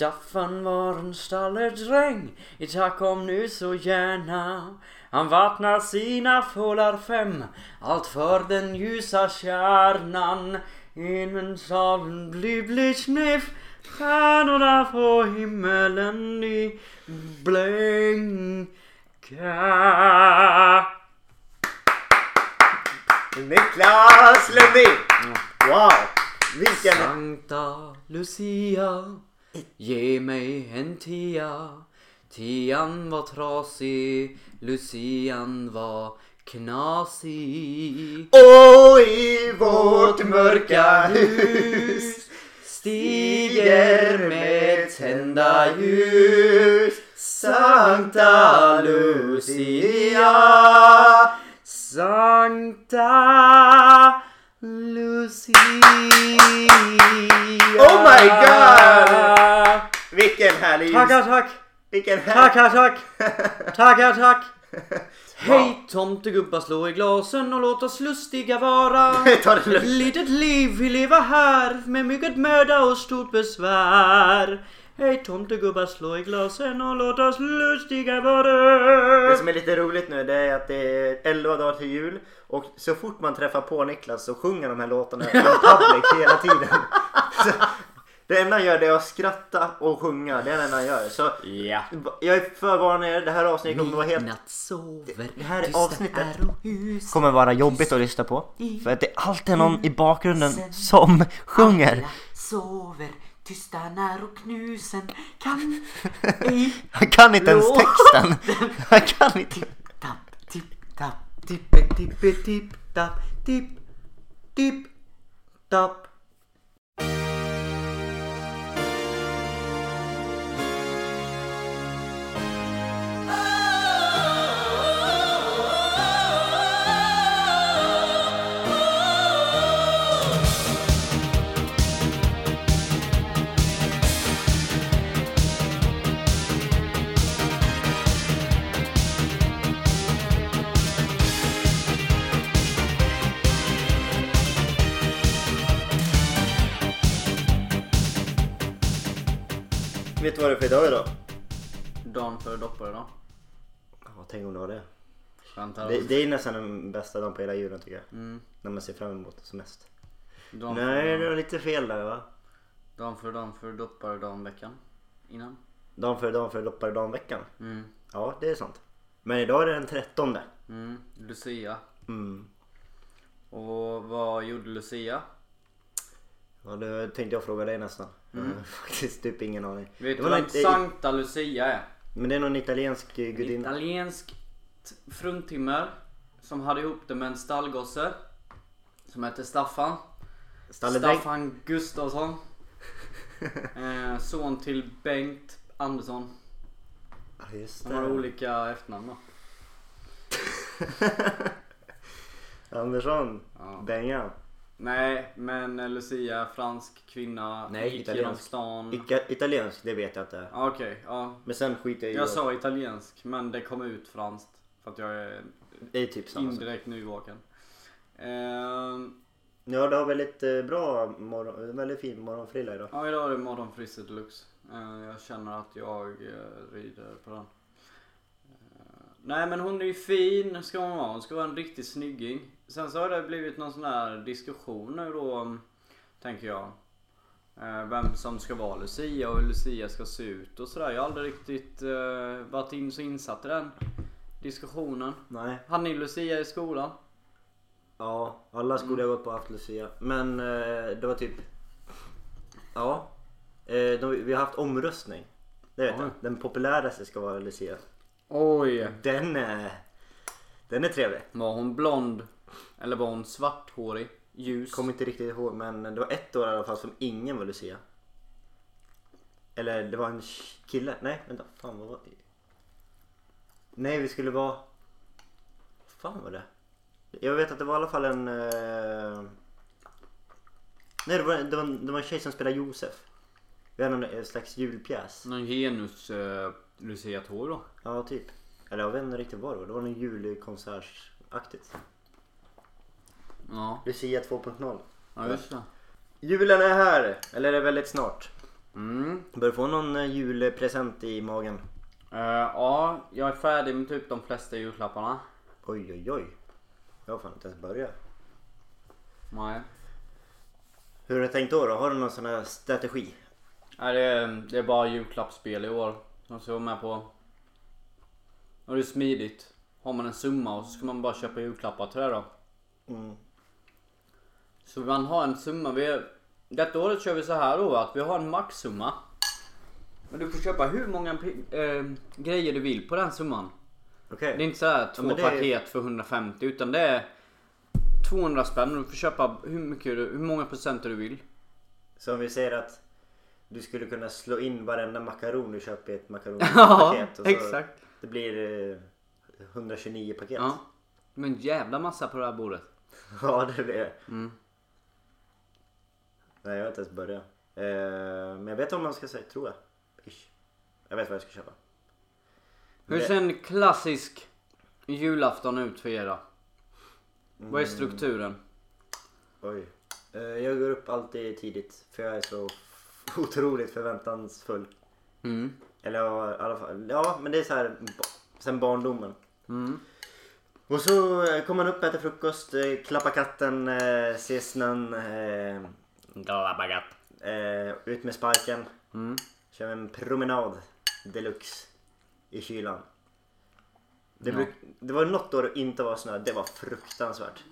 Staffan var en stalledräng i tack om nu så gärna. Han vattnar sina fålar fem. Allt för den ljusa kärnan. Inom salen blir blixtniff Stjärnorna på himmelen i blänka. Niklas Lundin! Wow! Vilken... Sankta Lucia Ge mig en tia. Tian var trasig Lucian var knasig. Och i vårt mörka hus Stiger med tända ljus. Sankta Lucia Sankta Lucia Oh my God! Vilken härlig ljus... Tackar tack! Vilken härlig... Tackar tack! Tackar tack! Hej tomtegubbar slå i glasen och låt oss lustiga vara Ta det Ett litet liv vi lever här med mycket möda och stort besvär Hej tomtegubbar slå i glasen och låt oss lustiga Det vara som är lite roligt nu det är att det är 11 dagar till jul och så fort man träffar på Niklas så sjunger de här låtarna i public hela tiden. Så det enda han gör det är att skratta och sjunga. Det är det enda han gör. Så Ja jag är förvarnar er, det här avsnittet kommer vara helt... Sover, Det här avsnittet kommer vara jobbigt att lyssna på. För att det alltid är någon i bakgrunden som sjunger. Sover, tysta när och knusen kan ej Han kan inte ens texten. Han kan inte. tapp, tipp, tapp, tippe, tippe, tipp, tapp, tipp, tipp, tapp. Vet du vad det är för dag idag? Dagen före dopparedag. Ja, tänk om det var det. Antar det. Det är nästan den bästa dagen på hela julen tycker jag. Mm. När man ser fram emot det som mest. Dagen Nej, det dagen. var lite fel där va? Dagen före dagen före dopparedagen veckan innan. Dagen före dagen före dopparedagen veckan. Mm. Ja, det är sant. Men idag är det den 13. Mm. Lucia. Mm. Och vad gjorde Lucia? Ja, det tänkte jag fråga dig nästan. Har faktiskt typ ingen aning. Mm. Vet Det du vad någon- Sankta Lucia är? Men det är någon italiensk gudinna. Italiensk fruntimmer som hade ihop det med en stallgosse som hette Staffan. Stalledräng. Staffan Gustafsson. eh, son till Bengt Andersson. Ja, just De har det. olika efternamn då. Andersson. Ja. Bengan. Nej, men Lucia, fransk kvinna, Nej, italiensk. Ica- italiensk, det vet jag inte. Okej, ja. Men sen skiter jag i Jag sa italiensk, men det kom ut franskt. För att jag är Det är typ samma sak. indirekt nyvaken. Ehm, Ja, det har väldigt eh, bra morgon, väldigt fin morgonfrilla idag. Ja, idag är det morgonfrisset deluxe. Eh, Jag känner att jag eh, rider på den. Nej men hon är ju fin, ska hon vara. Hon ska vara en riktig snygging. Sen så har det blivit någon sån här diskussion nu då, tänker jag. Eh, Vem som ska vara Lucia och hur Lucia ska se ut och sådär. Jag har aldrig riktigt eh, varit in så insatt i den diskussionen. Nej. Hade ni Lucia i skolan? Ja, alla skolor jag gått på har haft Lucia. Men eh, det var typ... Ja. Eh, de, vi har haft omröstning. Det vet Oj. jag. Den populäraste ska vara Lucia. Oj! Den är... Den är trevlig. Var hon blond? Eller var hon svarthårig? Ljus? Kommer inte riktigt ihåg men det var ett år i alla fall som ingen var Lucia. Eller det var en kille. Nej vänta. Fan vad var det? Nej vi skulle vara... Vad fan var det? Jag vet att det var i alla fall en... Eh... Nej det var, det, var, det var en tjej som spelade Josef. Vi hade någon slags julpjäs. Någon genus uh, Lucia då? Ja typ. Eller jag vet inte riktigt vad det var. Det var någon julkonsertsaktigt. Ja, Lucia 2.0. ja just det. Julen är här! Eller är det väldigt snart? Mm. Du få någon eh, julpresent i magen? Eh, ja, jag är färdig med typ de flesta julklapparna. Oj oj oj. Jag har fan inte ens börjat. Nej. Hur har du tänkt då? då? Har du någon sån här strategi? Nej, det är, det är bara julklappsspel i år. Som ska vara med på. Och det är smidigt. Har man en summa och så ska man bara köpa julklappar till det då. Mm. Så man har en summa. Vi, detta året kör vi så här då att vi har en maxsumma. Men du får köpa hur många eh, grejer du vill på den summan. Okej. Det är inte så här två men det är- paket för 150 utan det är 200 spänn och du får köpa hur, mycket du, hur många procent du vill. Så om vi säger att du skulle kunna slå in varenda makaron du köper i ett Ja, makaronpaket. så exakt. Det blir eh, 129 paket. Ja. Men jävla massa på det här bordet. Ja, det blir det. Mm. Nej, jag har inte ens börjat. Eh, men jag vet vad man ska säga, tror jag. Ish. Jag vet vad jag ska köpa. Hur Det- ser en klassisk julafton ut för er då? Vad är Mm. strukturen? Oj. Eh, jag går upp alltid tidigt för jag är så otroligt förväntansfull. Mm. Eller ja, i alla fall. Ja, men det är så här sen barndomen. Mm. Och så eh, kommer man upp, äter frukost, eh, klappar katten, eh, ser snön, eh, Glabagat. eh, ut med sparken. Mm. Kör en promenad deluxe i kylan. Det, Ja. bruk, det var något år det inte var snö, det var fruktansvärt.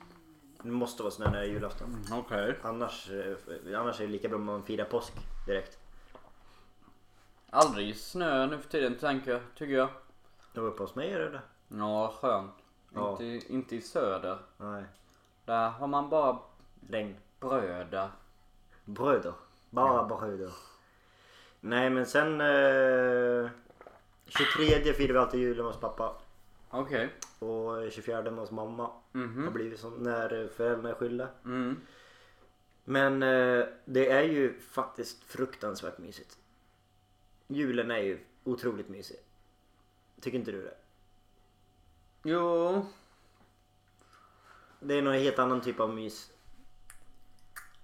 Det måste vara snö när det är julafton. Okej. Annars, eh, annars är det lika bra om man firar påsk direkt. Aldrig snö nu för tiden tänker jag, tycker jag. Och uppe hos mig är det det. Ja, skönt. Ja. Inte, i- inte i söder. Nej. Där har man bara Regn. bröder. Bröder. Bara bröder. Nej men sen eh, 23 firar vi alltid julen hos pappa. Okej. Och 24 hos mamma. Har Mhm. blivit som när föräldrarna är skilda. Mm. Men eh, det är ju faktiskt fruktansvärt mysigt. Julen är ju otroligt mysig. Tycker inte du det? Jo. Det är någon helt annan typ av mys.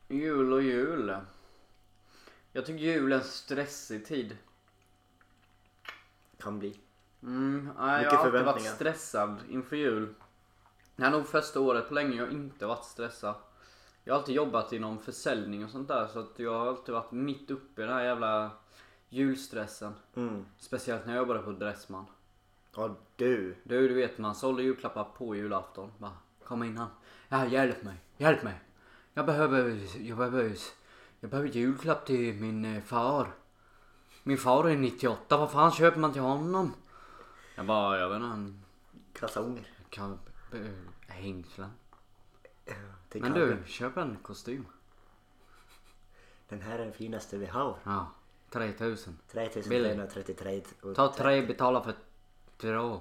Jul och jul. Jag tycker jul är en stressig tid. Kan bli. Mm, nej, jag har alltid varit stressad inför jul. Det är nog första året på länge jag inte varit stressad. Jag har alltid jobbat inom försäljning och sånt där så att jag har alltid varit mitt uppe i den här jävla julstressen. Mm. Speciellt när jag jobbade på Dressman. Ja du. Du, du vet man sålde julklappar på julafton. Bara, kom in han. Ja, hjälp mig, hjälp mig. Jag behöver, jag behöver, jag behöver julklapp till min eh, far. Min far är 98, vad fan köper man till honom? Jag bara, jag vet inte, en Kalsonger. kan, eh, hängslen. Till Men du, köp en kostym. Den här är den finaste vi har. Ja, 3000. 3333. och Ta tre, betala för två.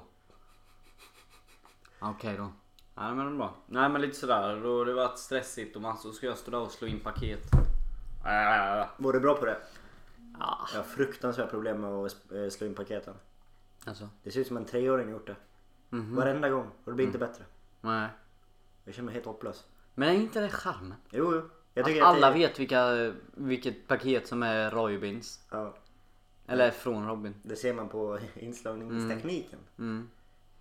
Okej då. Nej men det är bra. Nej men lite sådär. Då har det varit stressigt och massor. Så ska jag stå där och slå in paket. Äh, Var du bra på det? Ja. Jag har fruktansvärt problem med att eh, slå in paketen. Alltså. Det ser ut som en treåring gjort det. Mhm. Varenda gång. Och det blir inte bättre. Nej. Jag känner mig helt hopplös. Men är inte det charmen? Jo, jo. Jag Att tycker att alla det, vet vilka, vilket paket som är Robins. Ja, Eller från Robin. det ser man på inslagningstekniken. Mm.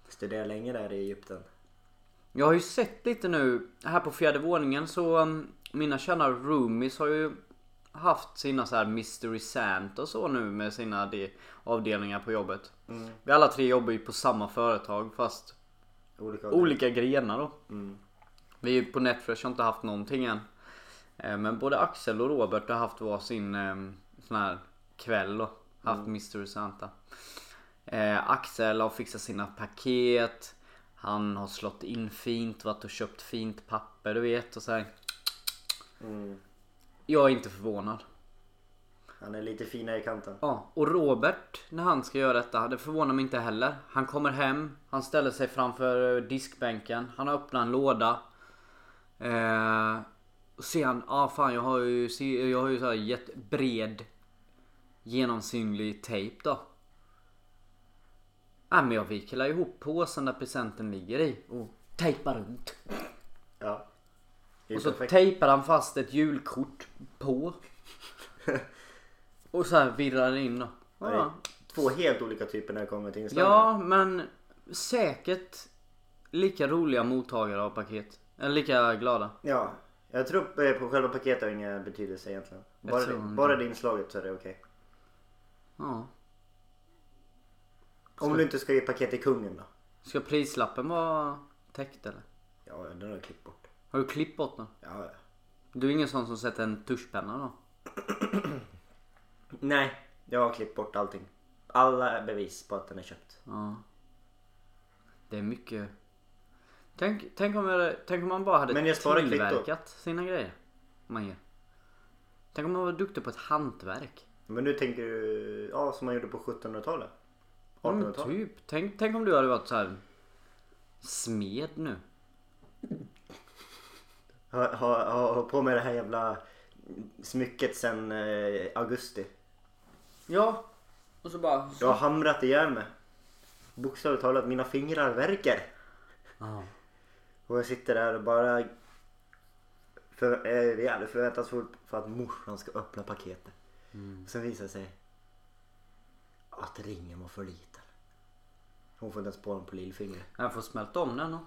Studerar länge där i Egypten. Jag har ju sett lite nu, här på fjärde våningen så um, mina kära roomies har ju haft sina så här mystery Santa och så nu med sina de, avdelningar på jobbet. Mm. Vi alla tre jobbar ju på samma företag fast Olika olika grenar då. Mm. Vi är ju på Netfresh har inte haft någonting än. Eh, Men både Axel och Robert har haft var sin eh, sån här kväll då. Haft Mystery Santa. Eh, Axel har fixat sina paket. Han har slått in fint, varit och köpt fint papper du vet och så. Mm. Jag är inte förvånad. Han är lite finare i kanten. Ja, och Robert när han ska göra detta, det förvånar mig inte heller. Han kommer hem, han ställer sig framför diskbänken, han har öppnat en låda. Eh, och ser han, ah fan jag har ju, jag har ju så här jättebred genomsynlig tejp då. Ja men jag viker ihop påsen där presenten ligger i och tejpar runt. Det Och så perfekt. tejpar han fast ett julkort på. Och så här virrar in då. Ja. Ja, Två helt olika typer när det kommer till Instagram. ja men säkert lika roliga mottagare av paket. Eller lika glada. Ja. Jag tror eh, på själva paketet har ingen betydelse egentligen. Bara, tror det, inte. bara det inslaget så är det okej. Ja. Om du inte ska ge paket till kungen då? Ska prislappen vara täckt eller? Ja, den har jag klippt bort. Har du klippt bort den? Ja, ja. Du är ingen sån som sätter en tuschpenna då? Nej, jag har klippt bort allting. Alla bevis på att den är köpt. Ja. Det är mycket. Tänk, tänk, om, jag, tänk om man bara hade Men jag sparar tillverkat sina grejer. Man ger. Tänk om man var duktig på ett hantverk. Men nu tänker du, ja som man gjorde på 1700-talet? Mm, 1800-talet? typ. Tänk, tänk om du hade varit så här smed nu. Har ha, ha, ha på med det här jävla smycket sen eh, augusti. Ja. Och så bara... Jag har hamrat ihjäl mig. Bokstavligt talat, mina fingrar värker. Ja. Och jag sitter där och bara för, är jävligt förväntansfull för att morsan ska öppna paketet. Mm. Sen visar det sig att ringen var för liten. Hon får inte ens på den på lillfingret. Jag får smälta om den då.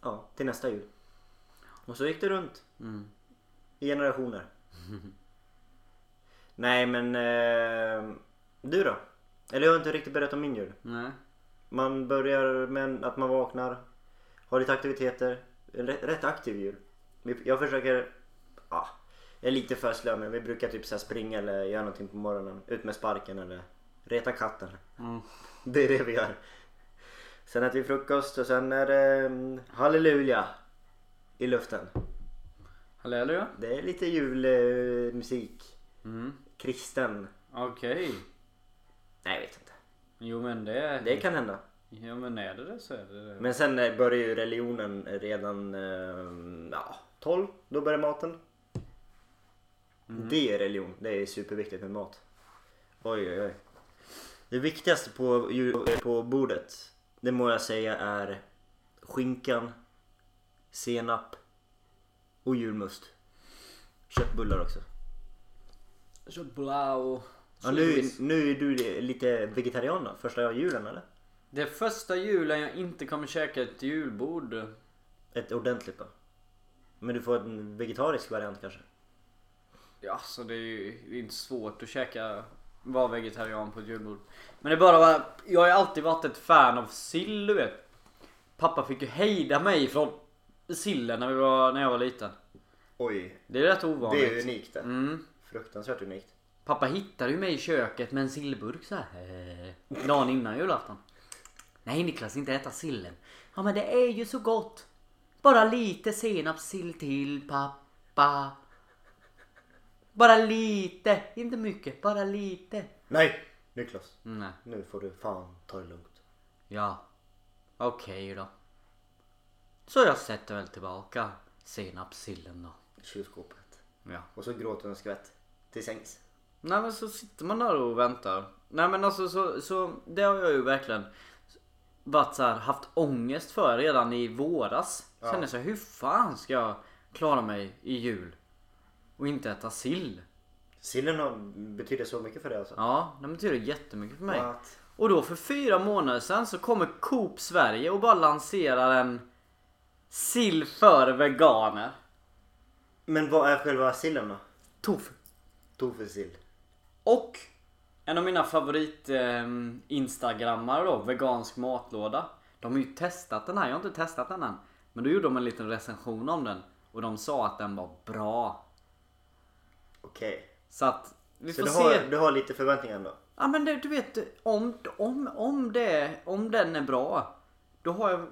Ja, till nästa jul. Och så gick det runt Mm. i generationer. Nej men eh, du då? Eller jag har inte riktigt berättat om min jul. Nej. Man börjar med att man vaknar, har lite aktiviteter. En rätt, rätt aktiv jul. Jag försöker, ja, jag är lite för slö men vi brukar typ så springa eller göra någonting på morgonen. Ut med sparken eller reta katten. Mm. Det är det vi gör. Sen äter vi frukost och sen är det mm, halleluja i luften. Halleluja. Det är lite julmusik. Eh. Mm. Kristen. Okej. Nej jag vet inte. Jo men det... Det kan hända. Ja men är det det så är det det. Men sen eh, börjar ju religionen redan eh, ja, 12. Då börjar maten. Det är religion. Det är superviktigt med mat. Oj oj oj. Det viktigaste på, på bordet. Det må jag säga är skinkan, senap och julmust. Köttbullar också. Köttbullar och... Ja, nu, nu är du lite vegetarian då? Första julen eller? Det är första julen jag inte kommer käka ett julbord. Ett ordentligt då? Men du får en vegetarisk variant kanske? Ja, så det är ju det är inte svårt att käka, vara vegetarian på ett julbord. Men det är bara var, jag har ju alltid varit ett fan av sill du vet. Pappa fick ju hejda mig från sillen när, vi var, när jag var liten. Oj, Det är rätt ovanligt. det är unikt det. Mm. Fruktansvärt unikt. Pappa hittade ju mig i köket med en sillburk så här. eh, Dagen innan julafton. Nej Niklas, inte äta sillen. Ja men det är ju så gott. Bara lite senapssill till pappa. Bara lite, inte mycket, bara lite. Nej! Niklas, Nej. nu får du fan ta det lugnt. Ja. Okej då. Så jag sätter väl tillbaka senapssillen då. I kylskåpet. Ja. Och så gråter en skvätt. Till sängs. Nej men så sitter man där och väntar. Nej men alltså så, så det har jag ju verkligen varit så här, haft ångest för redan i våras. Ja. Kände så här, hur fan ska jag klara mig i jul? Och inte äta sill? Sillen har, betyder så mycket för dig alltså? Ja, det betyder jättemycket för mig. What? Och då för fyra månader sedan så kommer Coop Sverige och bara lanserar en sill för veganer. Men vad är själva sillen då? Tofu. Tofusill. Och en av mina favorit eh, instagrammare då, vegansk matlåda. De har ju testat den här, jag har inte testat den än. Men då gjorde de en liten recension om den. Och de sa att den var bra. Okej. Så att vi Så får du se. har, du har lite förväntningar ändå? Ja men det, du vet, om, om, om, det, om den är bra. Då har jag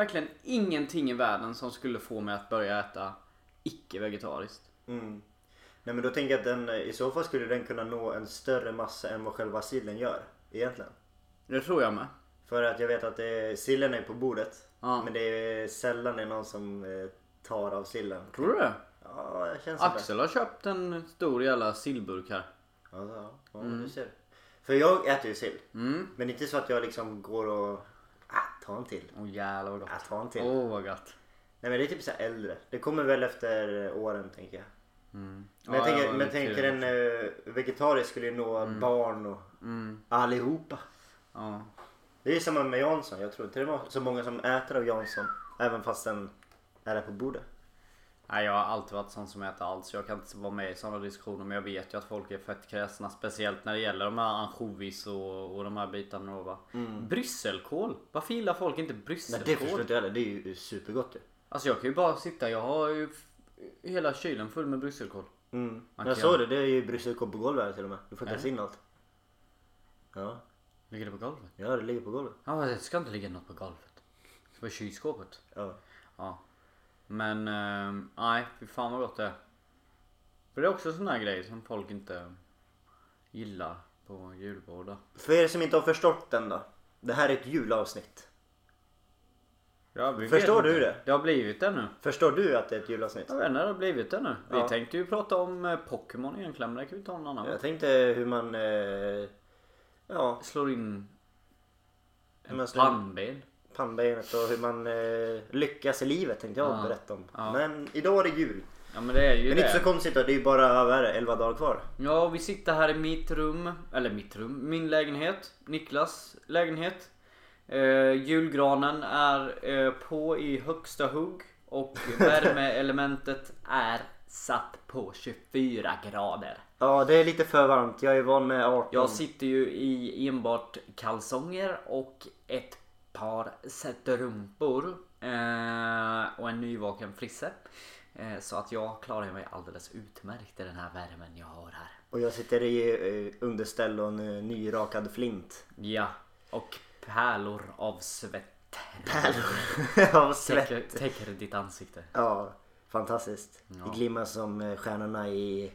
verkligen ingenting i världen som skulle få mig att börja äta icke-vegetariskt. Mm. Nej men då tänker jag att den, i så fall skulle den kunna nå en större massa än vad själva sillen gör. Egentligen. Det tror jag med. För att jag vet att det, sillen är på bordet. Ja. Men det är sällan det är någon som eh, tar av sillen. Tror du det? Ja, jag känns som det. Axel har köpt en stor jävla sillburk här. Ja, ja, ja du ser. För jag äter ju sill. Mm. Men inte så att jag liksom går och... Ah, ta en till. Åh jävlar vad gott. Ah, ta en till. Åh vad gott. Nej men det är typ så äldre. Det kommer väl efter åren tänker jag. Mm. Men jag Ja, tänker, men jag lite tänker en uh, vegetarisk skulle ju nå barn och Mm. allihopa. Ja. Det är ju samma med Jansson. Jag tror inte det var så många som äter av Jansson. Även fast den är där på bordet. Nej, jag har alltid varit sån som äter allt så jag kan inte vara med i sådana diskussioner men jag vet ju att folk är fett kräsna speciellt när det gäller de här ansjovis och, och de här bitarna då va. Brysselkål? Varför gillar folk inte Nej brysselkål? det förstår inte heller. Det är ju supergott ju. Alltså jag kan ju bara sitta, jag har ju hela kylen full med brysselkål. Mm. Jag kan- såg det. Det är ju brysselkål på golvet här till och med. Du får inte ens in allt. Ja. Ligger det på golvet? ja, det ligger på golvet. Ja, det ska inte ligga något på golvet. Det ska vara i kylskåpet. Ja. Ja. Men eh, nej, fy fan vad gott det är. För det är också en sån här grej som folk inte gillar på julbord. För er som inte har förstått den då. Det här är ett julavsnitt. Ja, vi Förstår du inte. det? Det har blivit det nu. Förstår du att det är ett julavsnitt? Jag vet inte, det har blivit det nu. Vi Ja. tänkte ju prata om eh, Pokémon egentligen, men det kan vi ta en annan. Jag tänkte hur man... Eh, ja, Slår in en pannben. Pannbenet och hur man eh, lyckas i livet tänkte jag Ja. berätta om. Ja. Men idag är det jul. Ja men det är ju Men det. inte så konstigt då, det är ju bara vad är det, 11 dagar kvar. Ja, vi sitter här i mitt rum, eller mitt rum, min lägenhet, Niklas lägenhet. Eh, julgranen är eh, på i högsta hugg och värmeelementet är satt på 24 grader. Ja, det är lite för varmt. Jag är van med 18. Jag sitter ju i enbart kalsonger och ett par strumpor eh, och en nyvaken frisse. Eh, så att jag klarar mig alldeles utmärkt i den här värmen jag har här. Och jag sitter i eh, underställ och en eh, nyrakad flint. Ja, och pärlor av svett. Pärlor av svett. Täcker, täcker ditt ansikte. Ja, fantastiskt. Ja. Det glimmar som eh, stjärnorna i...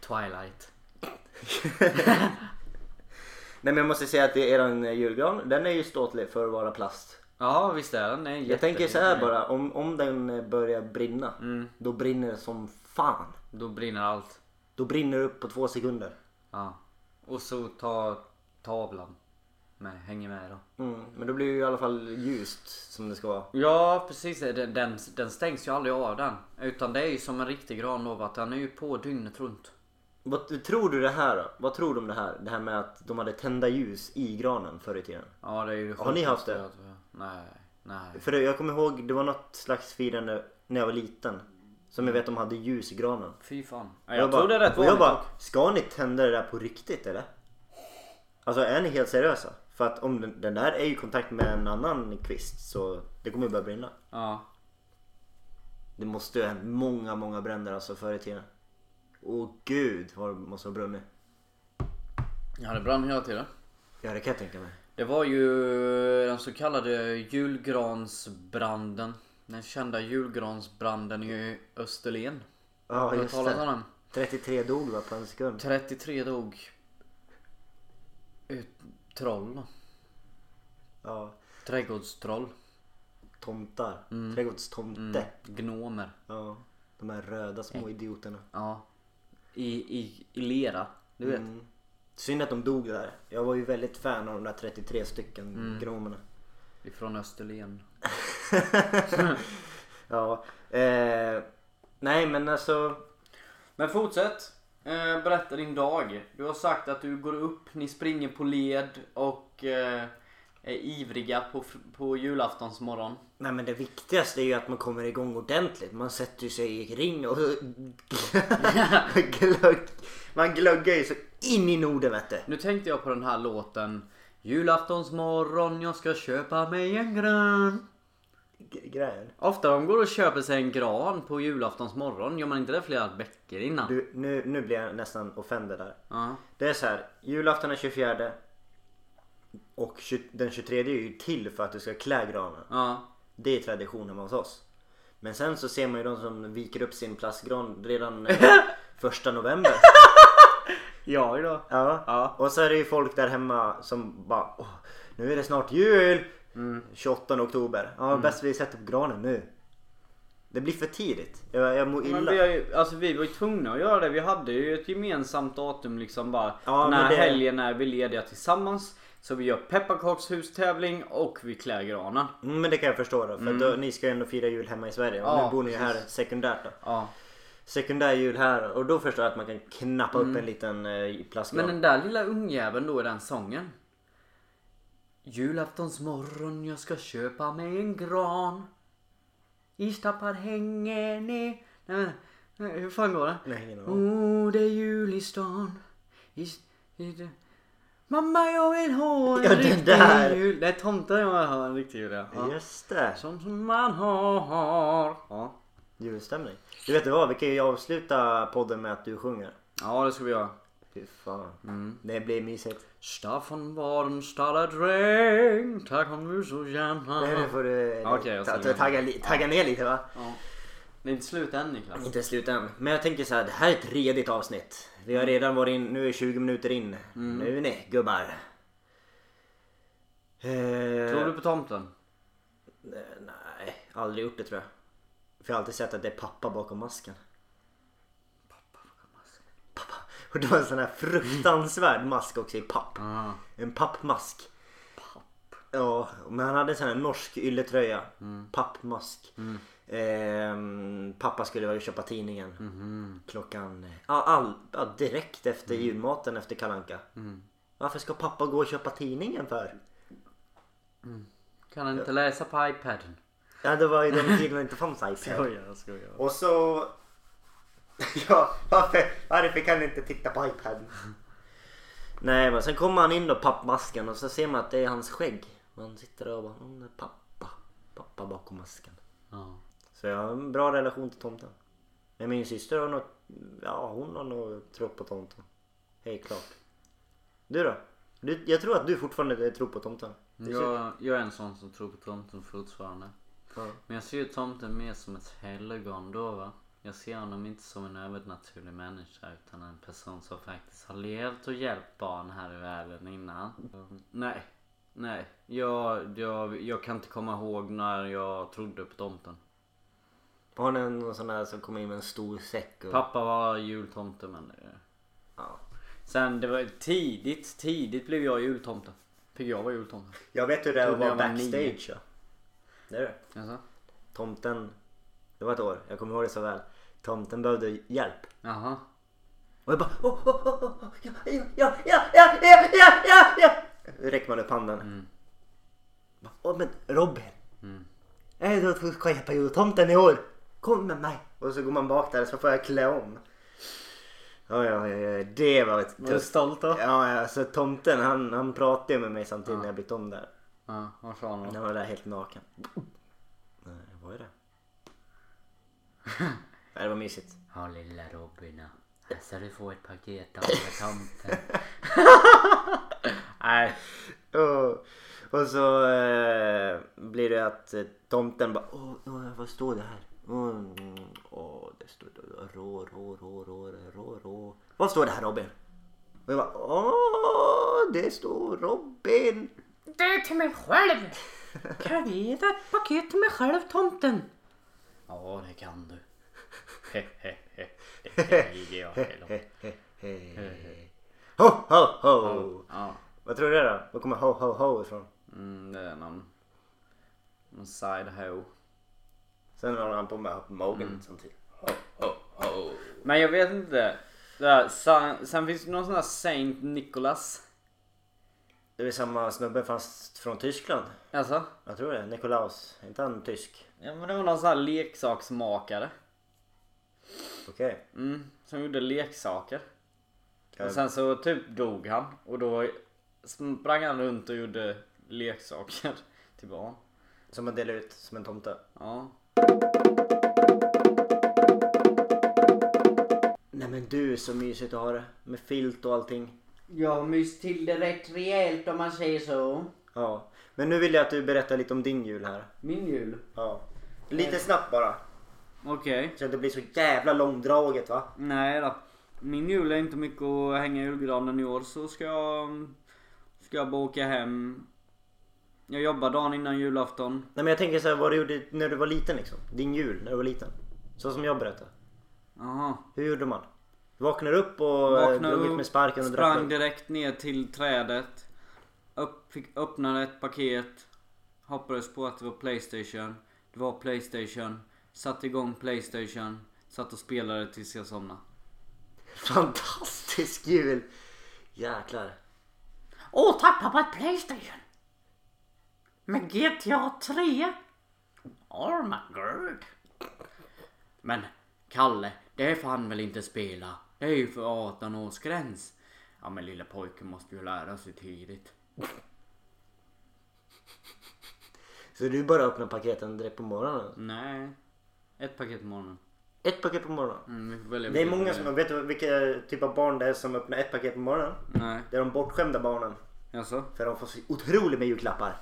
Twilight. Nej men jag måste säga att eran eh, julgran, den är ju ståtlig för att vara plast. Ja visst är den. är Jag tänker så här bara, om, om den eh, börjar brinna, Mm, då brinner det som fan. då brinner allt. Då brinner det upp på två sekunder. Ja. Och så ta tavlan. Med, hänger med då. Mm, men då blir det ju i alla fall ljust som det ska vara. Ja precis, den, den, den stängs ju aldrig av den. Utan det är ju som en riktig gran då, att den är ju på dygnet runt. Vad tror du det här då? Vad tror du om det här? Det här med att de hade tända ljus i granen förr i tiden. Ja det är ju Har ni haft det? Nej, nej. För det, jag kommer ihåg, det var något slags firande när jag var liten. Som jag vet de hade ljus i granen. Fy fan. Ja, Och jag, tror det är rätt och jag bara, ska ni tända det där på riktigt eller? Alltså är ni helt seriösa? För att om den, den där är i kontakt med en annan kvist så det kommer börja brinna. Ja. Det måste ju ha hänt många, många bränder alltså förr i tiden. Åh gud vad det måste ha brunnit. Ja det brann hela tiden. Ja det kan jag tänka mig. Det var ju den så kallade julgransbranden. Den kända julgransbranden i Österlen. Ja just talat om det. den? 33 dog va på en sekund. 33 dog. Ut, troll. Ja. Trädgårdstroll. Tomtar. Mm. Trädgårdstomte. Mm. Gnomer. Ja. De här röda små idioterna. Ja. I, i, i lera. Du vet. Mm. Synd att de dog där. Jag var ju väldigt fan av de där 33 stycken Mm. gnomerna. Ifrån Österlen. Ja. Eh, nej men alltså. Men fortsätt. Eh, berätta din dag. Du har sagt att du går upp, ni springer på led och eh, är ivriga på, på julaftonsmorgon. Nej men det viktigaste är ju att man kommer igång ordentligt. Man sätter sig i ring och glögg. Man glöggar ju så in i Norden vet du. Nu tänkte jag på den här låten. Julaftonsmorgon, jag ska köpa mig en gran. G- Grejen. Ofta de går och köper sig en gran på julaftonsmorgon. Gör man inte det flera veckor innan? Du, nu, nu blir jag nästan offender där. Ja. Det är så här. Julafton är 24. Och 20, den 23 är ju till för att du ska klä granen. Ja. Det är tradition hemma hos oss. Men sen så ser man ju de som viker upp sin plastgran redan eh, första november. Ja, då. Ja. Ja. Och så är det ju folk där hemma som bara Åh, nu är det snart jul. Mm. 28 oktober. Ja, bäst vi sätter upp granen nu. Det blir för tidigt. Jag, jag mår Men illa. vi, har ju, alltså vi var ju tvungna att göra det. Vi hade ju ett gemensamt datum liksom bara. Ja, när men det- helgen är vi lediga tillsammans. Så vi gör pepparkakshus-tävling och vi klär granen. Mm, men det kan jag förstå då. För då, ni ska ju ändå fira jul hemma i Sverige. Och Ja, nu bor ni ju här sekundärt då. Ja. sekundär jul här och då förstår jag att man kan knappa upp en liten eh, plastgran. Men den där lilla ungjäveln då i den sången. Julaftonsmorgon jag ska köpa mig en gran. Istappad hänger ner. Nej, men, nej, hur fan går det? Nej, ingen aning. Oh, det är jul i stan. I, i, det. Mamma jag vill ha en Ja, den riktig där. jul. Det är tomten jag vill ha en riktig jul ja. ja. Just det. Som som man har. Ja. Julstämning. Du vet du vad, vi kan ju avsluta podden med att du sjunger. ja, det ska vi göra. Fy fan. Mm. Det blir mysigt. Staffan var en stalla dräng. Tack om du så gärna. Nej, nu får du eh, jag ta, ta, tagga, det. li- tagga ner lite va? Ja. Det är inte slut än Niklas. Inte slut än. Men jag tänker så här, det här är ett redigt avsnitt. Vi har redan varit in, nu är 20 minuter in. Nu är ni gubbar. Eh, Tror du på tomten? Nej, aldrig gjort det tror jag. För jag har alltid sett att det är pappa bakom masken. Pappa. Och det var en sån här fruktansvärd mask också i papp. Ja. En pappmask. Ja, men han hade en sån här norsk ylletröja. Mm. Pappmask. Ehm, pappa skulle väl köpa tidningen. Mhm. Klockan... Ja, all, ja, direkt efter julmaten efter kalanka. Mm. Varför ska pappa gå och köpa tidningen för? Kan han inte läsa på iPaden? Ja, det var ju den tiden det inte fanns iPad. Skojar, skojar. Och så... Ja, varför, varför kan du inte titta på iPaden? Nej, men sen kommer han in då, pappmasken, och så ser man att det är hans skägg. Man sitter där och bara, "Mm, pappa. Pappa bakom masken. Ja. Så jag har en bra relation till tomten. Men min syster har nog, ja hon har nog trott på tomten. Helt klart. Du då? Du, jag tror att du fortfarande tror på tomten. Du Jag, jag är en sån som tror på tomten fortfarande. Ja. Men jag ser ju tomten mer som ett helgon då va. Jag ser honom inte som en övernaturlig människa utan en person som faktiskt har levt och hjälpt barn här i världen innan. Nej, nej. Jag, jag, jag kan inte komma ihåg när jag trodde på tomten. Har ni någon sån där som kommer in med en stor säck? Och... Pappa var jultomte men det... Ja. Sen det var tidigt, tidigt blev jag jultomte. Fick jag vara jultomte. Jag vet hur det är att vara var backstage ja. Det är det. Jaså? Tomten, det var ett år, jag kommer ihåg det så väl. Tomten behövde hjälp. Jaha. Och jag bara oh, oh, oh, oh, ja, ja, ja, ja, ja, ja, ja, ja, ja. Räcker man upp handen. Mm. Åh men Robin. Mm. Är du ska hjälpa jultomten i år? Kom med mig. Och så går man bak där så får jag klä om. Ja, ja, ja, ja, det var ett Var du stolt då? Ja, ja, så tomten han, han pratade ju med mig samtidigt när jag bytte om där. Ja, vad sa han då? Jag var där helt naken. Nej, vad är det? Nej, det var mysigt. Ja lilla Robin Här ska du få ett paket av tomten. Nej. Och, och så eh, blir det att eh, tomten bara Åh, åh, vad står det här? Åh, mm, åh, det står rå, rå, rå, rå, rå, rå. Vad står det här Robin? Och jag bara Åh, det står Robin. Det är till mig själv. Kan jag ge dig ett paket till mig själv tomten? Ja det kan du. Ho, ho, ho. Ja. Vad tror du det är då? Var kommer ho, ho, ho ifrån? Mm, det är någon, någon side ho. Sen har han på med magen samtidigt. Ho, ho, ho. Men jag vet inte. Det där, sen, sen finns det någon sån här Saint Nicholas. Det är samma snubbe fast från Tyskland. Alltså? Jag tror det. Nikolaus. Är inte han tysk? Ja men det var någon sån här leksaksmakare. Okej. Mm, som gjorde leksaker. Kan Och sen så typ dog han och då sprang han runt och gjorde leksaker till barn. Som man delar ut som en tomte. Ja. Nej men du, så mysigt att ha det. Med filt och allting. Jag har myst till det rätt rejält om man säger så. Ja. Men nu vill jag att du berättar lite om din jul här. Min jul. Ja. Lite snabbt bara. Okej. Så att det blir så jävla långdraget va? Nej då. Min jul är inte mycket att hänga i julgranen i år så ska jag... Ska jag bara åka hem. Jag jobbar dagen innan julafton. Nej men jag tänker så här, vad du gjorde när du var liten liksom. Din jul när du var liten. Så som jag berättade. Jaha. Hur gjorde man? Du vaknade upp och Vaknade drog ut upp, med sparken och Sprang drack direkt ner till trädet. Upp, fick, öppnade ett paket. Hoppades på att det var Playstation. Det var Playstation. Satte igång Playstation. Satt och spelade tills jag somnade. Fantastisk jul! Jäklar. Åh tack pappa ett Playstation! Med GTA 3? Oh my god. Men Kalle, det får han väl inte spela? Det är ju för 18 års gräns. Ja men lilla pojken måste ju lära sig tidigt. Så du bara öppnar paketen direkt på morgonen? Nej. Ett paket i morgonen. Ett paket på morgonen? Mm, vi får välja Det är vilket många som, vet du vilka typ av barn det är som öppnar ett paket på morgonen? Nej. Det är de bortskämda barnen. Jaså? För de får så otroligt med julklappar.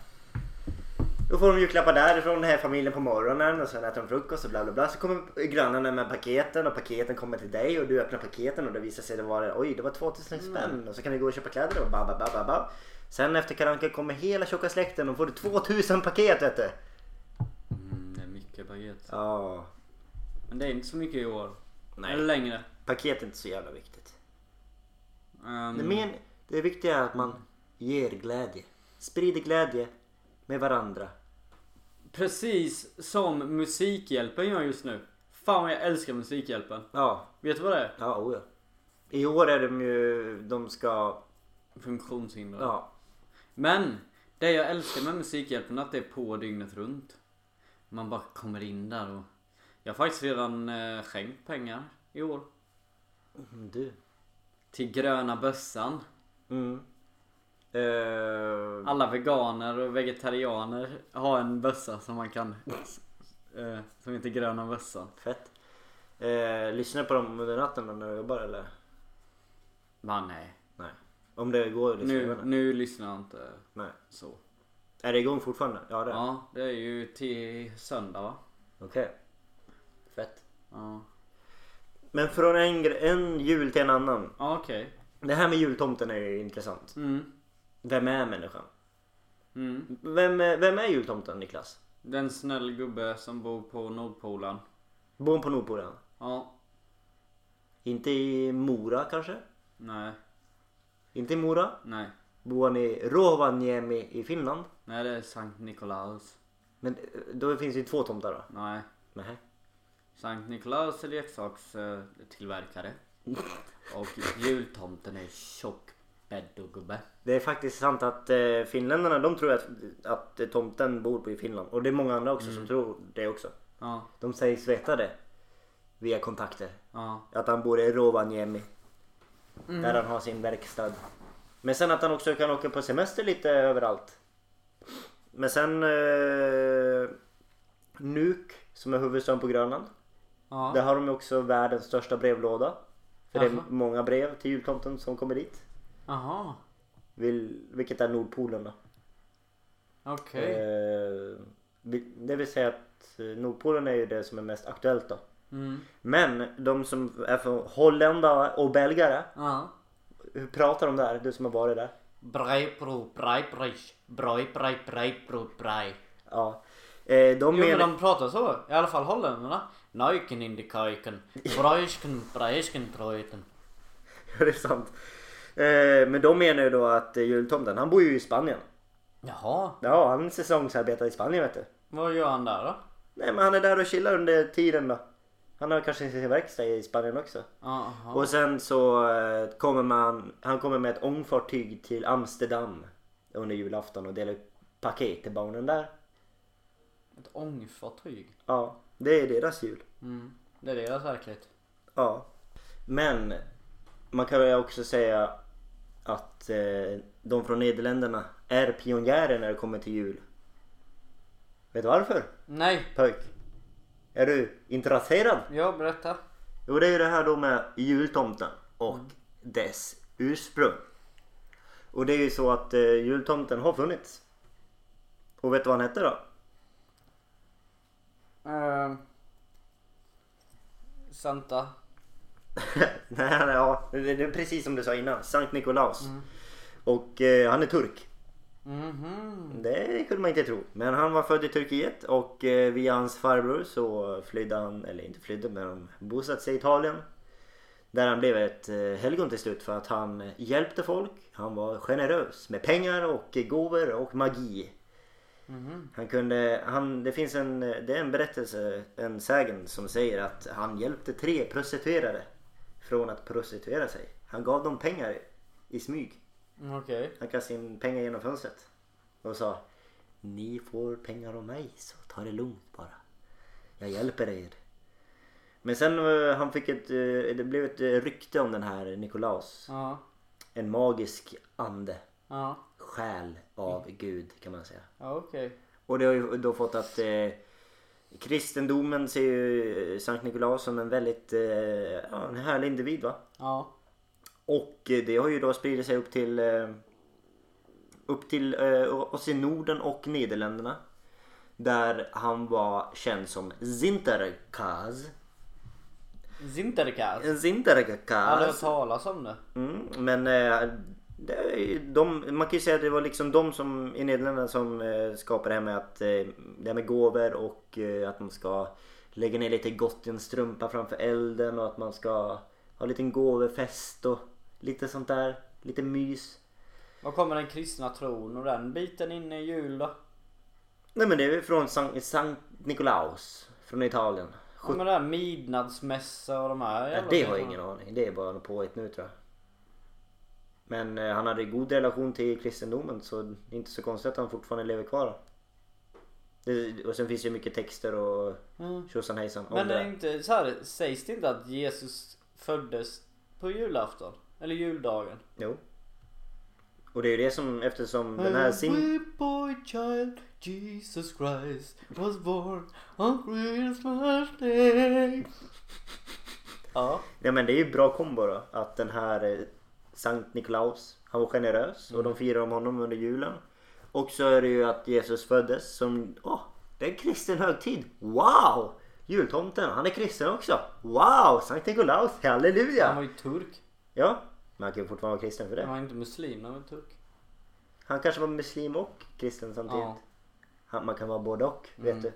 Då får de julklappar därifrån den här familjen på morgonen och sen äter de frukost och bla bla bla. Så kommer grannarna med paketen och paketen kommer till dig och du öppnar paketen och det visar sig det var oj det var 2000 spänn och så kan du gå och köpa kläder och ba ba ba ba ba. Sen efter karanka kommer hela tjocka släkten och får du 2000 paket vet du. Paket. Ja, Men det är inte så mycket i år. Nej. Eller längre. paket är inte så jävla viktigt. Ehm, Det, men, det viktiga är att man ger glädje. Sprider glädje med varandra. Precis som Musikhjälpen gör just nu. Fan vad jag älskar Musikhjälpen. Ja, Vet du vad det är? ja oja. I år är de ju, de ska, Funktionshindrade. ja. Men det jag älskar med Musikhjälpen är att det är på dygnet runt. Man bara kommer in där och... Jag har faktiskt redan eh, skänkt pengar i år. Mm, Du. Till gröna bössan. Mm. Eh, Alla veganer och vegetarianer har en bössa som man kan... eh, som heter gröna bössan. fett. Eh, lyssnar du på dem under natten när du jobbar eller? Men nej. Nej. Om det går att lyssna Nu, nu lyssnar jag inte Nej. så. Är det igång fortfarande? Ja det är Ja, det är ju till söndag va? Okej. Fett. Ja. Men från en, gre- en jul till en annan. Ja, okej. Det här med jultomten är ju intressant. Mm. Vem är människan? Mm. Vem är, vem är jultomten Niklas? Den snäll gubbe som bor på Nordpolen. Bor han på Nordpolen? Ja. Inte i Mora kanske? Nej. Inte i Mora? Nej. Bor han i Rovaniemi i Finland? Nej, det är Sankt Nikolaus. Men eh, då finns det ju två tomtar då? Nej. Nej. Sankt Nikolaus är leksakstillverkare. Och jultomten är tjock gubbe. Det är faktiskt sant att eh, finländarna de tror att, att eh, tomten bor på i Finland. Och det är många andra också som tror det också. Ja. De sägs veta det. Via kontakter. Ja. Att han bor i Rovaniemi. Där han har sin verkstad. Men sen att han också kan åka på semester lite överallt. Men sen eh, Nuuk som är huvudstaden på Grönland. Ja. Där har de också världens största brevlåda. För det är många brev till jultomten som kommer dit. Jaha. Vil, vilket är Nordpolen då. Okej. Eh, vi- det vill säga att eh, Nordpolen är ju det som är mest aktuellt då. Mm. Men de som är från Hollända och belgare. Ja. Hur pratar de där? Du som har varit där. Brej bro, brej brej. Brej brej brej bro brej. Ja. Eh, de Jo men de pratar så. I alla fall holländarna. Neuken in die kajken. Brejsken, brejsken, bröjten. det är sant. Eh, men de menar ju då att eh, jultomten, han bor ju i Spanien. Jaha. Ja, han säsongsarbetar i Spanien vet du. Vad gör han där då? Nej men han är där och chillar under tiden då. Han har kanske sin verkstad i Spanien också. Jaha. Och sen så eh, kommer man, han kommer med ett ångfartyg till Amsterdam under julafton och delar ut paket till barnen där. Ett ångfartyg. Ja, det är deras jul. Mm. Det är deras verklighet. Ja. Men man kan väl också säga att eh, de från Nederländerna är pionjärer när det kommer till jul. Vet du varför? Nej. Pojk? Är du intresserad? Ja, berätta. Jo det är ju det här då med jultomten och dess ursprung. Och det är ju så att eh, jultomten har funnits. Och vet du vad han hette då? Uh, Santa. Nej, är- ja, det är precis som du sa innan. Sankt Nikolaus. Och eh, han är turk. Mhm. Det kunde man inte tro. Men han var född i Turkiet och eh, via hans farbror så flydde han, eller inte flydde men han bosatte sig i Italien. Där han blev ett eh, helgon till slut för att han hjälpte folk. Han var generös med pengar och gåvor och magi. Mhm. Han kunde, han, det finns en, det är en berättelse, en sägen som säger att han hjälpte tre prostituerade från att prostituera sig. Han gav dem pengar i smyg. Mm, Okej. Han kastade in pengar genom fönstret och sa Ni får pengar av mig så ta det lugnt bara. Jag hjälper er. Men sen eh, han fick ett, eh, det blev ett eh, rykte om den här Nikolaus. Ja. En magisk ande. Ja. Själ av Gud kan man säga. Ja okej. Och det har ju då fått att eh, kristendomen ser ju Sankt Nikolaus som en väldigt eh, en härlig individ va. Ja. Och eh, det har ju då spridit sig upp till eh, upp till eh, oss i Norden och Nederländerna. Där han var känd som Sinterklaas. Sinterklaas. Aldrig hört talas om det. Mm, men det är ju de, man kan ju säga att det var liksom de som i Nederländerna som skapade det här med att det här med gåvor och att man ska lägga ner lite gott i en strumpa framför elden och att man ska ha en liten gåvefest och lite sånt där. Lite mys. Var kommer den kristna tron och den biten in i jul då? Nej men det är ju från Sankt, Sankt Nikolaus från Italien. Ja, men det här midnattsmässa och de här Ja, det har jag ingen aning. Det är bara något påhitt nu tror jag. Men eh, han hade god relation till kristendomen så det är inte så konstigt att han fortfarande lever kvar. Det, och sen finns det ju mycket texter och Mm. tjosan hejsan Men det det. är inte så här, sägs det inte att Jesus föddes på julafton? Eller juldagen? Jo. Och det är ju det som eftersom den här sin... Boy child, Jesus Christ was born on Christmas day. Ja. Ja men det är ju bra kombo då. Att den här eh, Sankt Nikolaus, han var generös och de firar om honom under julen. Och så är det ju att Jesus föddes som, åh, det är en kristen högtid. Wow! Jultomten, han är kristen också. Wow! Sankt Nikolaus, Han halleluja! var ju turk. Ja, men han kan ju fortfarande vara kristen för Han det. var inte muslim, han var turk. Han kanske var muslim och kristen samtidigt. Ja. Han, man kan vara både och, vet Mm. du.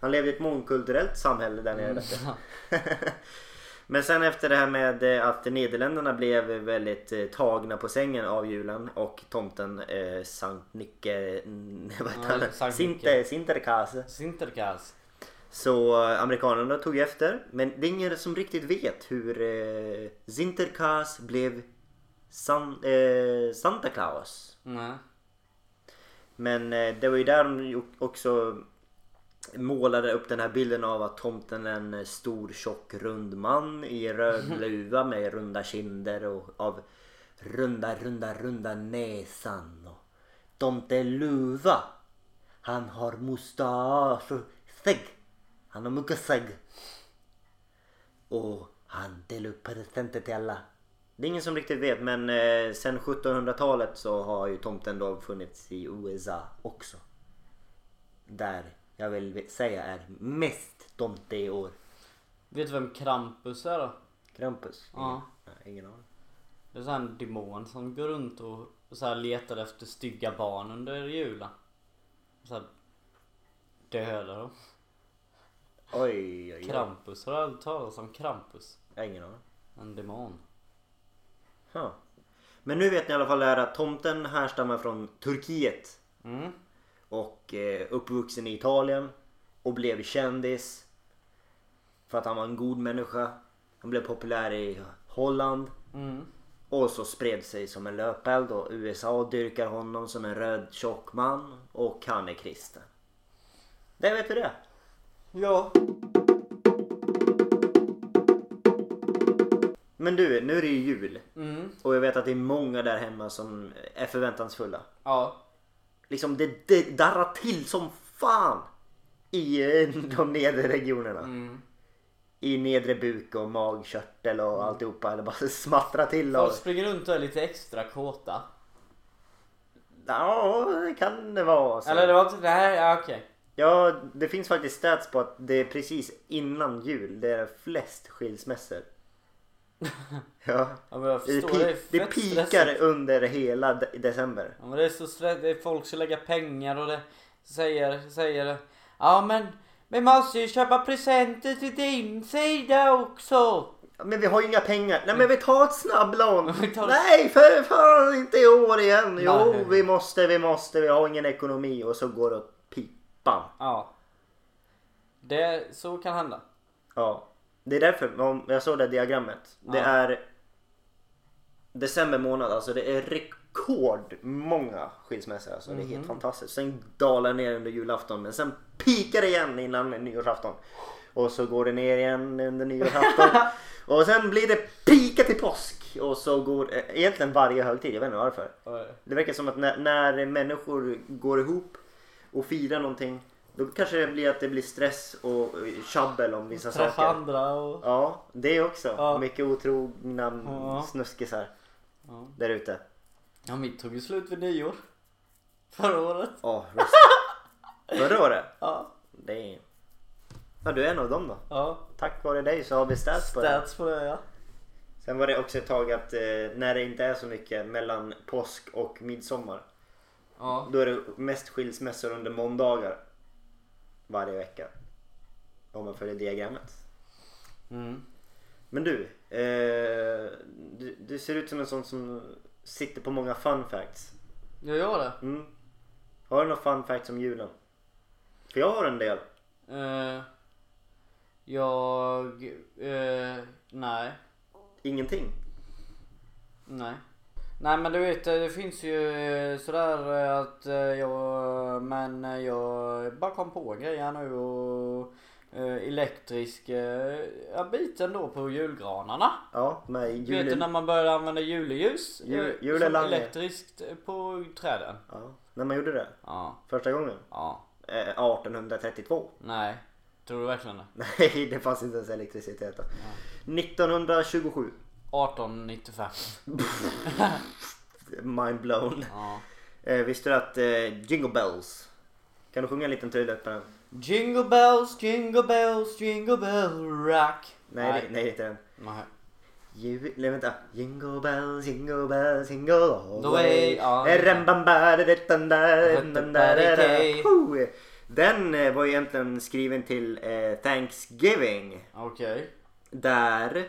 Han levde i ett mångkulturellt samhälle där nere. vet du. Men sen efter det här med eh, att Nederländerna blev väldigt eh, tagna på sängen av julen och tomten eh, Sankt Nicke... mm, Vad heter han? Sankt Sinte, Nicke. Sinterklaas. Sinterklaas. Så eh, amerikanerna tog efter. Men det är ingen som riktigt vet hur eh, Sinterklaas blev San, eh, Santa Claus. Nej. Men eh, det var ju där de också målade upp den här bilden av att tomten är en stor tjock rund man i röd luva med runda kinder och av runda runda runda näsan. Och tomte luva. Han har mustasch och skägg. Han har mycket skägg. Och han delar upp presenter till alla. Det är ingen som riktigt vet men eh, sen 1700-talet så har ju tomten då funnits i USA också. Där jag vill säga är mest tomte i år. Vet du vem Krampus är då? Krampus? Ja. Nej, ingen aning. Det är så här en demon som går runt och och så här letar efter stygga barn under julen. Så här dödar dem. Oj, oj, oj. Krampus, har du aldrig talat om Krampus? Jag har ingen aning. En demon. Ja. Men nu vet ni i alla fall det här att tomten härstammar från Turkiet. Mm. Och eh, uppvuxen i Italien. Och blev kändis. För att han var en god människa. Han blev populär i Holland. Mm. Och så spred sig som en löpeld och USA dyrkar honom som en röd tjock man. Och han är kristen. Där vet vi det. Ja. Men du, nu är det ju jul. Mm. Och jag vet att det är många där hemma som är förväntansfulla. Ja. Liksom det, det darrar till som fan i eh, de nedre regionerna. Mm. I nedre buk och magkörtel och alltihopa. Det bara smattrar till. Och... Folk springer runt och är lite extra kåta. Ja, det kan det vara. Så. Eller det var inte... Nej, ja, okej. Ja, det finns faktiskt stats på att det är precis innan jul det är flest skilsmässor. ja. Ja, men jag Det, förstår. Det, det pikar stressigt. under hela de- december. Ja, men det är så stressigt. Det är folk som lägger pengar och det säger, säger Ja men vi måste ju köpa presenter till din sida också. Men vi har ju inga pengar. Nej men vi tar ett snabblån. Tar- Nej för fan inte i år igen. Jo Nej. vi måste, vi måste, vi har ingen ekonomi och så går det åt pipan. Ja. Det, så kan hända. Ja. Det är därför, om jag såg det diagrammet. Det Ja. är december månad, alltså det är rekordmånga skilsmässor. Alltså det är Mhm. helt fantastiskt. Sen dalar det ner under julafton men sen pikar det igen innan nyårsafton. Och så går det ner igen under nyårsafton. och sen blir det pika till påsk. Och så går eh, egentligen varje högtid, jag vet inte varför. Det verkar som att när, när människor går ihop och firar någonting då kanske det blir att det blir stress och tjabbel om vissa Träffa saker. andra och... Ja, det också. Ja. Mycket otrogna Ja. snuskisar Ja. där ute. ja, mitt tog ju slut vid nyår. Förra året. Ja, Förra året? Ja. Det är... Ja, du är en av dem då. Ja. Tack vare dig så har vi stats på det. Stats på det ja. Sen var det också ett tag att eh, när det inte är så mycket mellan påsk och midsommar. Ja. Då är det mest skilsmässor under måndagar. Varje vecka. Om man följer diagrammet. Mm. Men du, eh, du, du ser ut som en sån som sitter på många fun facts. Jag gör det. Mm. Har du några fun facts om julen? För jag har en del. Eh, jag... Eh, nej. Ingenting. Nej. Nej men du vet det finns ju eh, sådär eh, att eh, jag... Men eh, jag bara kom på grejer nu och... eh, Elektrisk eh, ja, biten då på julgranarna. Ja, med Vet du julen. när man började använda juleljus? eh, Jul- som elektriskt på träden. Ja, när man gjorde det. Ja, Första gången. ja. Eh, 1832. Nej. Tror du verkligen det? Nej, det fanns inte ens elektricitet då. 1927. 1895. Mind blown. Ja. Eh, visste du att eh, Jingle Bells. Kan du sjunga en liten trudelutt på den? Jingle bells, jingle bells, jingle bell rock. Nej, nej. nej inte den. Nej. Vänta. Jingle bells, jingle bells, jingle all The way! Den var ju egentligen skriven till eh, Thanksgiving. Okej. Där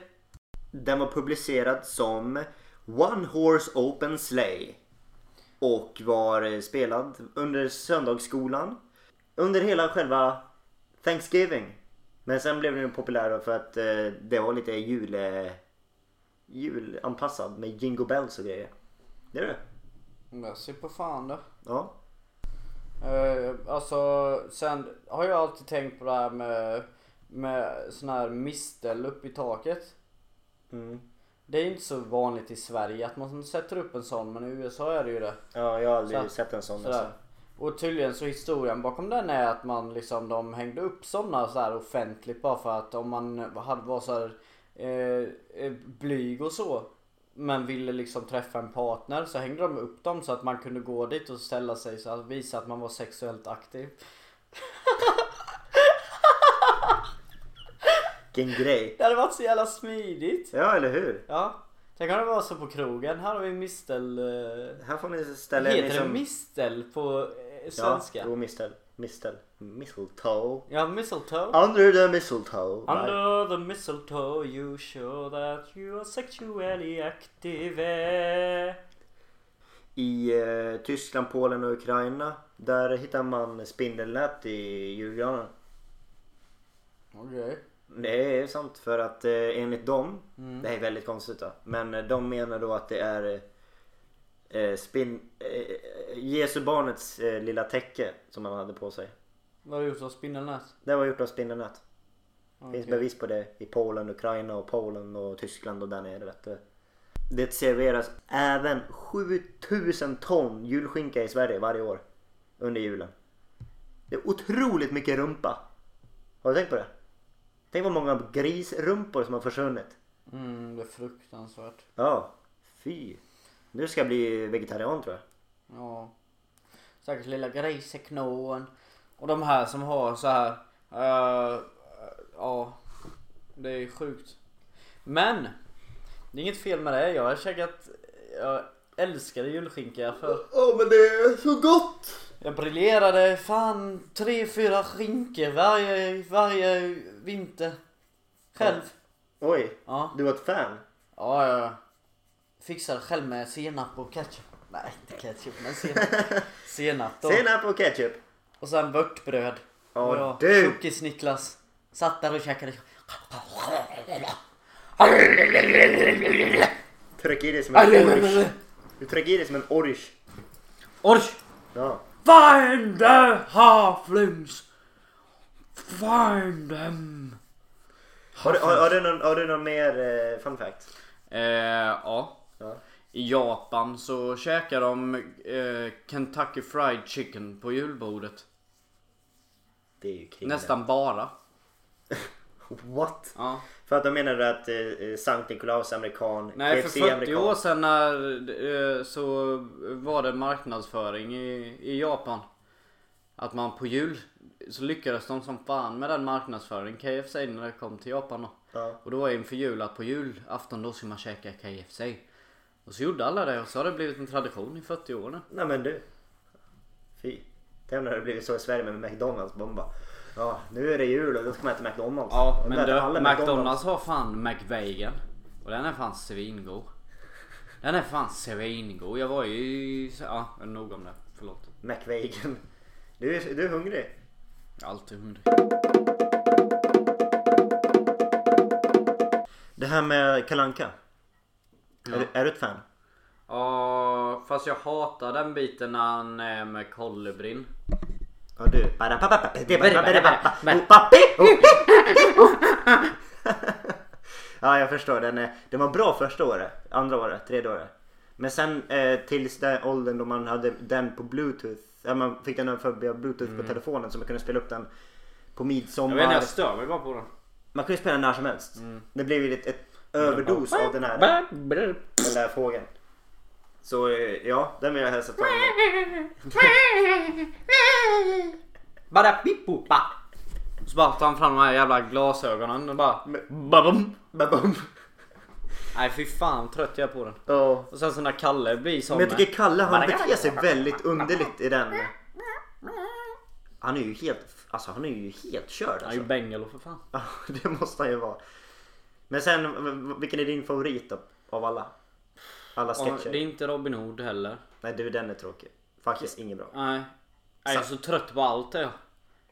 den var publicerad som One Horse Open Sleigh. Och var spelad under söndagsskolan. Under hela själva Thanksgiving. Men sen blev den populär för att eh, det var lite jul, eh, julanpassad med jingle bells och grejer. Det är det. Jag ser på fan det. Ja. Uh, alltså sen har jag alltid tänkt på det här med, med sån här mistel upp i taket. Mm. Det är inte så vanligt i Sverige att man sätter upp en sån men i USA är det ju det. Ja, jag har aldrig Så- sett en sån. Alltså. Och tydligen så historien bakom den är att man liksom de hängde upp sådana så här offentligt bara för att om man hade var så här eh, eh, blyg och så men ville liksom träffa en partner så hängde de upp dem så att man kunde gå dit och ställa sig så att visa att man var sexuellt aktiv. Vilken grej. Det hade varit så jävla smidigt. Ja, eller hur? Ja. Tänk om det var så på krogen. Här har vi mistel. Eh, Här får ni ställa er heter det liksom... mistel på eh, svenska? Ja, jo, mistel. Mistel. Mistletoe. Ja, mistletoe. Under the mistletoe. Under the mistletoe you show that you are sexually active. I eh, Tyskland, Polen och Ukraina där hittar man spindelnät i julgranen. Okej. Det är sant för att eh, enligt dem, Mm. det här är väldigt konstigt då, men eh, de menar då att det är eh, spin, eh, Jesu barnets eh, lilla täcke som han hade på sig. Har du gjort av spindelnät? Det var gjort av spindelnät. Det finns bevis på det i Polen, Ukraina och Polen och Tyskland och där nere vet du. Det serveras även 7000 ton julskinka i Sverige varje år under julen. Det är otroligt mycket rumpa. Har du tänkt på det? Tänk vad många grisrumpor som har försvunnit. Mm, det är fruktansvärt. Ja, fy. Nu ska jag bli vegetarian tror jag. Ja. Säkert lilla griseknåen. Och de här som har så här. eh, ja. Det är sjukt. Men. Det är inget fel med det. Jag har käkat. Jag älskade julskinka för. Åh men det är så gott! Jag briljerade fan tre, fyra skinkor varje, varje vinter. Själv. Oj, Ja. du var ett fan. Ja, jag fixade själv med senap och ketchup. Nej, inte ketchup, men senap. senap då. Senap och ketchup. Och sen vörtbröd. Ja, och jag, du. Tjockis-Niklas, satt där och käkade. Tryck i dig som en. Du trycker i dig som en orch. Orch! Ja. Find the halflings! Find them! Har du, har, har, du någon, har du någon mer eh, fun fact? Eh, ja. Ja. I Japan så käkar de eh, Kentucky Fried Chicken på julbordet. Det är ju kring Nästan bara. What? Ja. För att de menar att eh, eh, Sankt Nikolaus amerikan, Nej för KFC 40 amerikan. år sedan när, eh, så var det marknadsföring i, i Japan. Att man på jul så lyckades de som fan med den marknadsföringen KFC när det kom till Japan då. Ja. Och då var inför jul att på julafton då ska man käka KFC. Och så gjorde alla det och så har det blivit en tradition i 40 år nu. Nej men du. Fy. Tänk när det blivit så i Sverige med McDonalds. Bomba. Ja, nu är det jul och då ska man äta McDonalds. Ja men du, alla McDonalds har fan McVegan. Och den är fan svingod. Den är fan svingod. Jag var ju. Ja, nog om det. Förlåt. McVegan. Du är, du är hungrig. Jag är alltid hungrig. Det här med Kalanka. Ja. Är, du, är du ett fan? Ja, fast jag hatar den biten när han är med kolibrin. Ja du. Ja jag förstår. Den, den var bra första året. Andra året. Tredje året. Men sen eh, tills den åldern då man hade den på bluetooth. Ja, man fick den för via bluetooth på telefonen så man kunde spela upp den på Jag midsommar. vet inte, jag stör mig bara på den. Man kunde spela den när som helst. Det blev ju ett, ett överdos av den här, den där fågeln. Så eh, ja, den vill jag hälsa till Bara pippopa. Så bara tar han fram de här jävla glasögonen och bara... Babum. Babum. Nej fy fan trött jag är på den. Ja. Och sen så när Kalle blir som... Men jag tycker Kalle han beter sig väldigt underligt i den. Han är ju helt, alltså han är ju helt körd Han är ju alltså. bengalo för fan. Ja, det måste han ju vara. Men sen, vilken är din favorit då, av alla? Alla Och sketcher? det är inte Robin Hood heller. Nej du, den är tråkig. Faktiskt inget bra. Nej. Jag är så trött på allt är jag.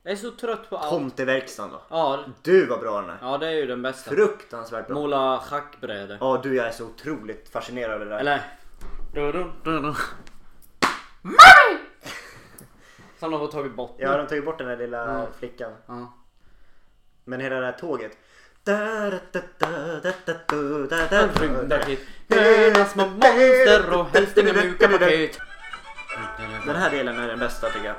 Är så trött på allt. Tomteverkstan då? Ja, Du var bra den här. ja det är ju den bästa. Fruktansvärt bra. Måla schackbrädor. Ja du, jag är så otroligt fascinerad av det där. Eller... Du, du, du, du. Som de har tagit bort. Ja, de tog ju bort den där lilla Ja. flickan. Ja. Men hela det här tåget. Rymdraket. Gröna små monster och helst inga mjuka paket. Den här delen är den bästa tycker jag.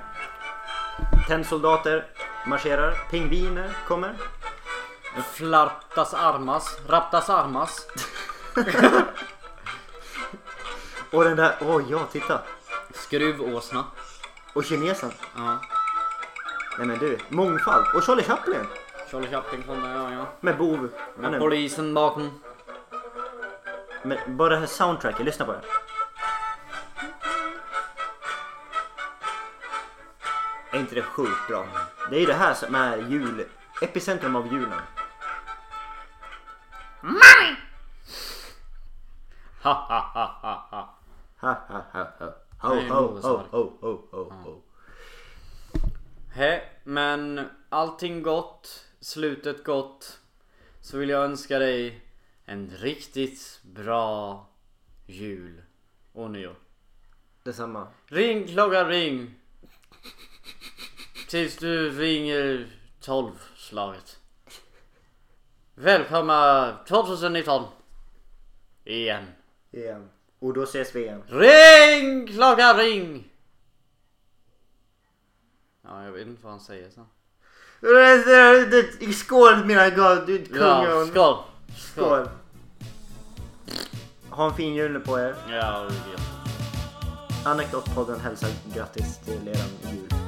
Tennsoldater marscherar. Pingviner kommer. Flartas armas. Raptas armas. Och den där, åh ja titta. Skruvåsna. Och kinesen. Ja. Nej men du, mångfald. Och Charlie Chaplin. Charlie Chaplin kommer, ja ja. Med bov. Med är, polisen bakom. men bara det här soundtracket, lyssna på det. Är inte det sjukt bra? Det är ju det här som är jul, epicentrum av julen. Ha ha ha ha ha. Ha ha ha ha. Ho Nej, ho Noahs ho ho ho ho ho. He, men allting gott, slutet gott. Så vill jag önska dig en riktigt bra jul och nyår. Detsamma. Ring klocka ring. Tills du ringer 12 slaget. Välkomna 2019. Igen. Igen. Och då ses vi igen. Ring klocka ring. Ja, jag vet inte vad han säger sen. Skål mina god, du Ja, skål. Skål. Ha en fin jul på er. Ja, det. Anekdotpodden hälsar grattis till eran jul.